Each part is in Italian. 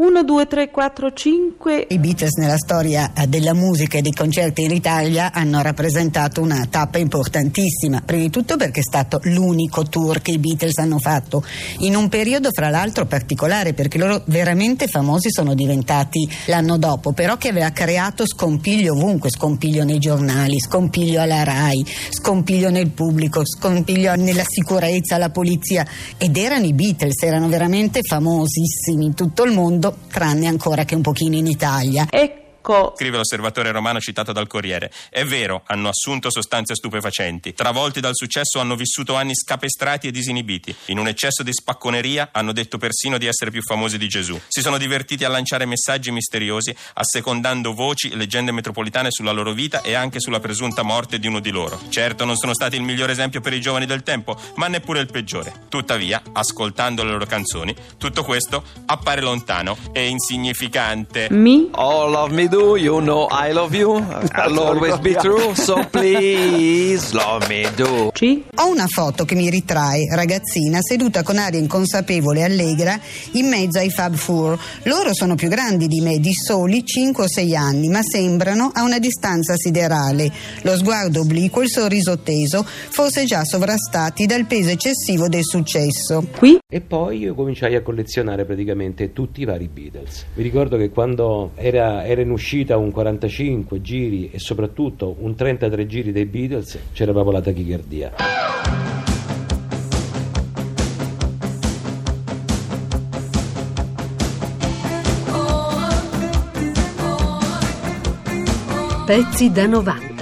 1, 2, 3, 4, 5. I Beatles nella storia della musica e dei concerti in Italia hanno rappresentato una tappa importantissima, prima di tutto perché è stato l'unico tour che i Beatles hanno fatto in un periodo fra l'altro particolare perché loro veramente famosi sono diventati l'anno dopo, però che aveva creato scompiglio ovunque, scompiglio nei giornali, scompiglio alla RAI, scompiglio nel pubblico, scompiglio nella sicurezza, la polizia ed erano i Beatles, erano veramente famosissimi in tutto il mondo tranne ancora che un pochino in Italia. Ecco Ecco. Scrive l'osservatore romano citato dal Corriere. È vero, hanno assunto sostanze stupefacenti. Travolti dal successo hanno vissuto anni scapestrati e disinibiti. In un eccesso di spacconeria hanno detto persino di essere più famosi di Gesù. Si sono divertiti a lanciare messaggi misteriosi, assecondando voci e leggende metropolitane sulla loro vita e anche sulla presunta morte di uno di loro. Certo, non sono stati il migliore esempio per i giovani del tempo, ma neppure il peggiore. Tuttavia, ascoltando le loro canzoni, tutto questo appare lontano e insignificante. Mi? All of me do do, you know I love you. I'll always be true, so please love me do. Ho una foto che mi ritrae, ragazzina, seduta con aria inconsapevole e allegra in mezzo ai Fab Four. Loro sono più grandi di me, di soli 5 o 6 anni, ma sembrano a una distanza siderale. Lo sguardo obliquo, il sorriso teso, forse già sovrastati dal peso eccessivo del successo. Qui? E poi io cominciai a collezionare praticamente tutti i vari Beatles. Mi ricordo che quando era, era in uscita un 45 giri e soprattutto un 33 giri dei Beatles c'era proprio la tachicardia. Pezzi da 90.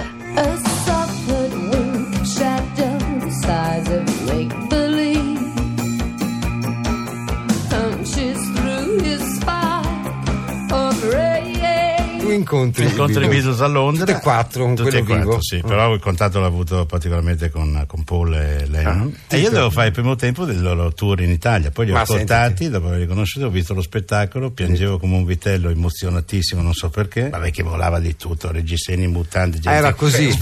Incontri, Incontri Beatles a Londra. Tutti e quattro, con Tutti quello e quattro, vivo. sì, però il contatto l'ho avuto particolarmente con, con Paul e Lennon. e io devo fare il primo tempo del loro tour in Italia. Poi li ho Ma ascoltati, sentiti. dopo averli conosciuti, ho visto lo spettacolo, piangevo come un vitello, emozionatissimo, non so perché. Vabbè, che volava di tutto, reggiseni in mutande, gente era così. che Un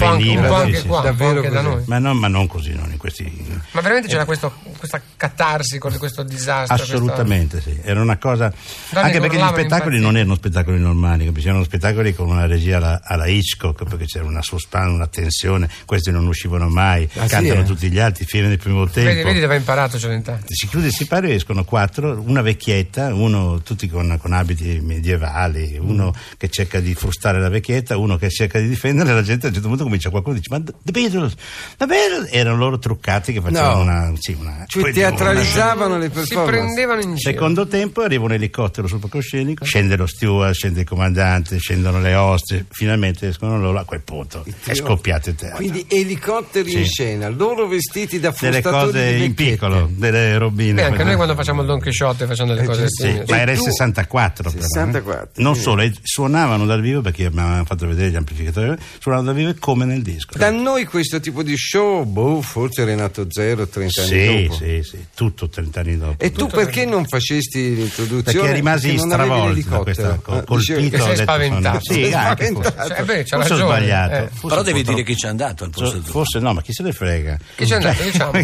po' anche- sì, sì, qua, sì. Davvero anche da noi. Ma, non, ma non così, non in questi. Ma veramente c'era questo- questa catarsi con questo disastro? Assolutamente sì, era una cosa. Donne anche che perché gli spettacoli non erano spettacoli normali, capisci? erano spettacoli con una regia alla, alla Hitchcock, perché c'era una suspense, una tensione, questi non uscivano mai, Ah, sì, cantano eh? tutti gli altri, fine del primo tempo. Vedi, vedi dove imparato Celentano. Si chiude, si pare, escono quattro, una vecchietta, uno tutti con, con abiti medievali, uno che cerca di frustare la vecchietta, uno che cerca di difendere, la gente a un certo punto comincia qualcuno e dice ma The Beatles, The Beatles, erano loro truccati che facevano No. una, sì, una Cioè, teatralizzavano le Si performance. prendevano in giro. Secondo tempo arriva un elicottero sul palcoscenico, scende lo steward, scende il comandante, scendono le oste, finalmente escono loro, a quel punto è scoppiato il teatro. Quindi elicotteri Sì. in scena, loro vestiti da delle frustatori cose di in piccolo, delle robine. Beh, anche noi quando facciamo il Don Chisciotte facciamo delle Eh, cose sì, simili. ma era il tu- 64 però, eh. 64, non solo, eh, suonavano dal vivo perché mi avevano fatto vedere gli amplificatori suonavano dal vivo come nel disco Da noi questo tipo di show, boh, forse era nato zero, 30 anni sì, dopo. Sì, sì, tutto 30 anni dopo E tu perché non facesti l'introduzione? perché rimasi Perché stravolto da questa co- Ah, colpito sei spaventato. sì, Sei spaventato. Cioè, beh, forse ho ragione. sbagliato eh. forse Però devi dire chi c'è andato al posto tuo. forse no ma chi se ne frega Chi c'è andato? Cioè, Diciamo,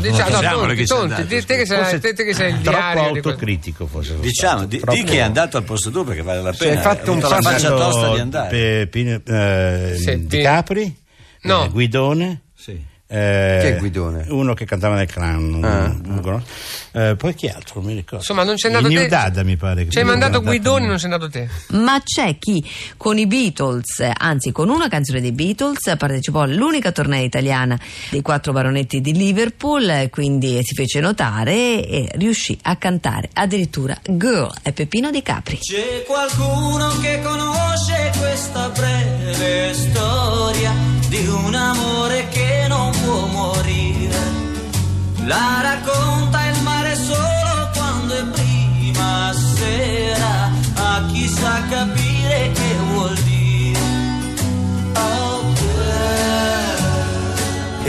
diciamo, diciamo, andato, te, che sei, il troppo diario di questo. autocritico forse Diciamo, di, troppo- chi è andato al posto tuo perché vale la pena. hai fatto un faccia tosta di andare. Eh, Di Capri No. eh, Guidone Sì. Eh, Chi è Guidone? Uno che cantava nel clown. Ah. un- un- un- eh, poi chi altro? Non mi ricordo. Insomma, non c'è andato Il te. New Dada mi pare. Ci hai mandato Guidoni, non sei andato te. Ma c'è chi con i Beatles, anzi con una canzone dei Beatles, partecipò all'unica tournée italiana dei quattro baronetti di Liverpool, quindi si fece notare e riuscì a cantare addirittura Girl è Peppino Di Capri. C'è qualcuno che conosce questa breve storia di un amore che non può morire. La racconta il mare solo quando è prima sera, a chi sa capire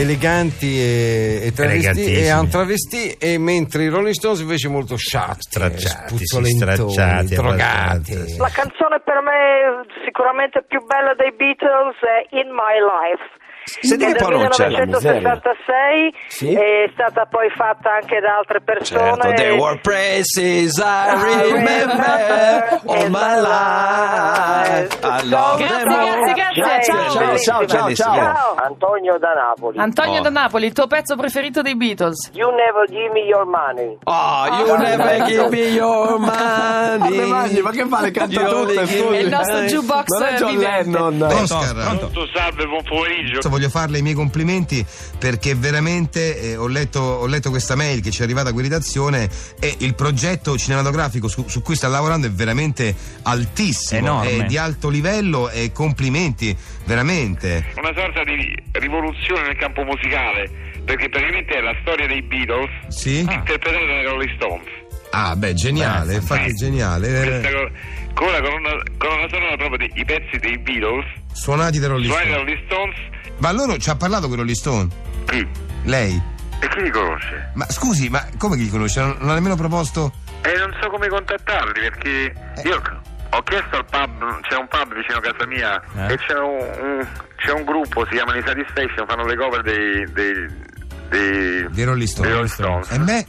eleganti e, e, travesti, e un travesti, e mentre i Rolling Stones invece molto sciatti, Stracciati, stracciati drogati. La canzone per me sicuramente più bella dei Beatles è In My Life. Senti che pronuncia la 1966, Sì? è stata poi fatta anche da altre persone. Certo, there were places I remember all my life. I love Grazie, them all. grazie, grazie. Ciao, ciao, ciao, ciao. Antonio da Napoli. Antonio Oh. da Napoli, il tuo pezzo preferito dei Beatles? You never give me your money. Oh, you never give me your money. Ma che fa le canta tutte, È il nostro jukebox Non è John vivente. Lennon. Oscar, salve, buon pomeriggio. Voglio farle i miei complimenti perché veramente eh, ho, letto, ho letto questa mail che ci è arrivata qui in redazione e il progetto cinematografico su, su cui sta lavorando è veramente altissimo, Enorme. è di alto livello e complimenti, veramente. Una sorta di rivoluzione nel campo musicale, perché praticamente è la storia dei Beatles Sì? interpretata dai Rolling Stones. Ah, beh, geniale, infatti è geniale. Questa eh, co- con la colonna, colonna sonora proprio dei i pezzi dei Beatles, Suonati da Rolling suonati Stone. Rolling Stones. Ma loro ci ha parlato con Rolling Stone? Chi? Lei? E chi li conosce? Ma scusi, ma come che li conosce? Non, non ha nemmeno proposto? E non so come contattarli perché io ho chiesto al pub, c'è un pub vicino a casa mia Eh? e c'è un, un- c'è un gruppo, si chiamano i Satisfaction, fanno le cover dei, dei, dei, Di Rolling Stone. dei Rolling Stones. E me?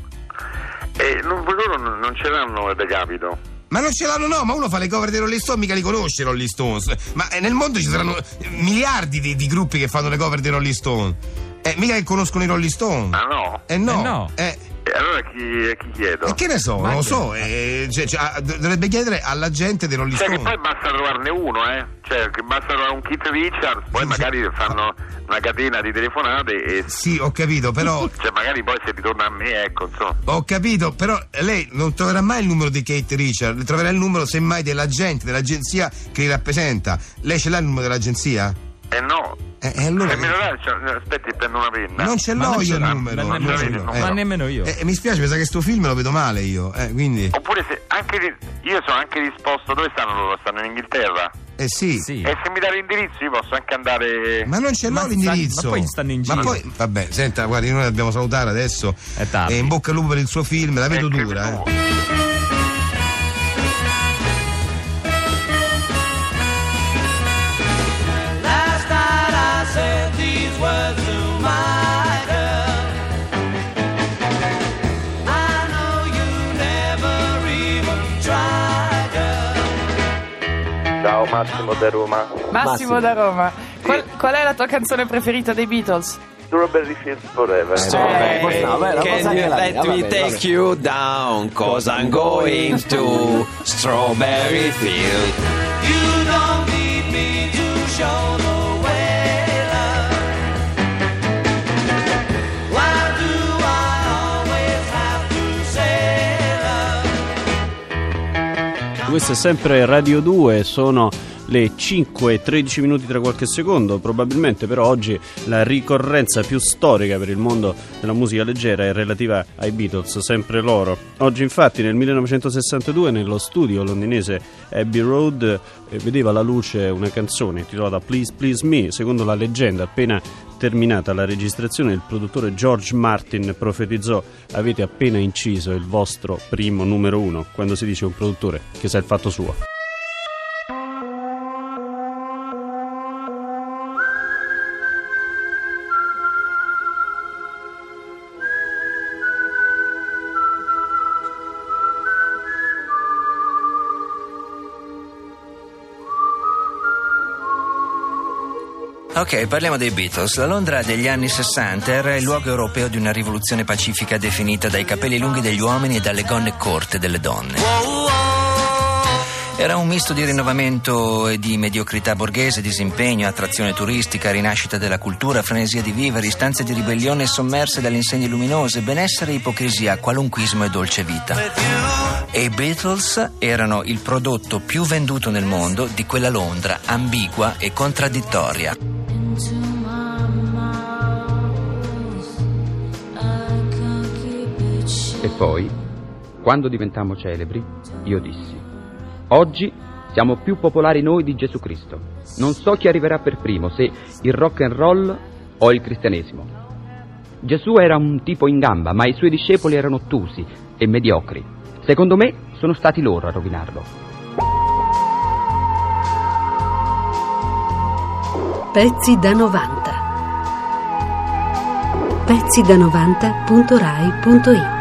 E non, loro non, ce l'hanno il decapito. Ma non ce l'hanno, no, ma uno fa le cover dei Rolling Stones, mica li conosce i Rolling Stones. Ma eh, nel mondo ci saranno eh, miliardi di, di gruppi che fanno le cover dei Rolling Stones. Eh, mica che conoscono i Rolling Stones. Ah no? Eh no. Eh no. Eh, allora chi, chi chiedo? e che ne so, non lo so. eh, cioè, cioè, ah, dovrebbe chiedere alla gente dei Rolling Cioè che Stones. poi basta trovarne uno, eh? Cioè che basta trovare un Keith Richards, poi magari fanno una catena di telefonate e... Sì, ho capito, però. Cioè magari poi se ritorna a me, ecco, insomma. Ho capito, però lei non troverà mai il numero di Kate Richard, troverà il numero semmai dell'agente, dell'agenzia che li rappresenta. Lei ce l'ha il numero dell'agenzia? Eh no. Eh, e allora. E me lo dai? Cioè, aspetti, prendo una penna. Non ce Ma l'ho io il numero. Ma nemmeno ce io, l'ho. no. Eh. Ma nemmeno io. Eh, mi spiace, mi sa che sto film lo vedo male io. Eh, quindi. Oppure se anche io sono anche risposto, dove stanno loro? Stanno in Inghilterra? Eh sì. E se mi dà l'indirizzo io posso anche andare... Ma non ce l'ho Ma l'indirizzo. ma poi stanno in Ma giro. poi, vabbè, senta, guardi, noi dobbiamo salutare adesso. È tardi. E in bocca al lupo per il suo film, la vedo Eh, dura. Eh. Massimo da Roma. Massimo, da Roma. Qual, qual è la tua canzone preferita dei Beatles? Strawberry Fields Forever. Eh, no, beh, la Can you let mia, me vabbè, take vabbè. you down? Cause I'm going to Strawberry Field. You don't need me to show Questo è sempre Radio 2, sono le 5 e 13 minuti tra qualche secondo, probabilmente però oggi la ricorrenza più storica per il mondo della musica leggera è relativa ai Beatles, sempre loro. Oggi infatti nel 1962 nello studio londinese Abbey Road eh, vedeva la luce una canzone intitolata Please Please Me, secondo la leggenda appena terminata la registrazione il produttore George Martin profetizzò avete appena inciso il vostro primo numero uno, quando si dice un produttore che sa il fatto suo. Ok, parliamo dei Beatles. La Londra degli anni 60 era il luogo europeo di una rivoluzione pacifica definita dai capelli lunghi degli uomini e dalle gonne corte delle donne. Era un misto di rinnovamento e di mediocrità borghese, disimpegno, attrazione turistica, rinascita della cultura, frenesia di vivere, istanze di ribellione sommerse dalle insegne luminose, benessere, ipocrisia, qualunquismo e dolce vita. E i Beatles erano il prodotto più venduto nel mondo di quella Londra ambigua e contraddittoria. E poi, quando diventammo celebri, io dissi, oggi siamo più popolari noi di Gesù Cristo. Non so chi arriverà per primo, se il rock and roll o il cristianesimo. Gesù era un tipo in gamba, ma i suoi discepoli erano ottusi e mediocri. Secondo me sono stati loro a rovinarlo. Pezzi da 90. Pezzi da 90.rai.it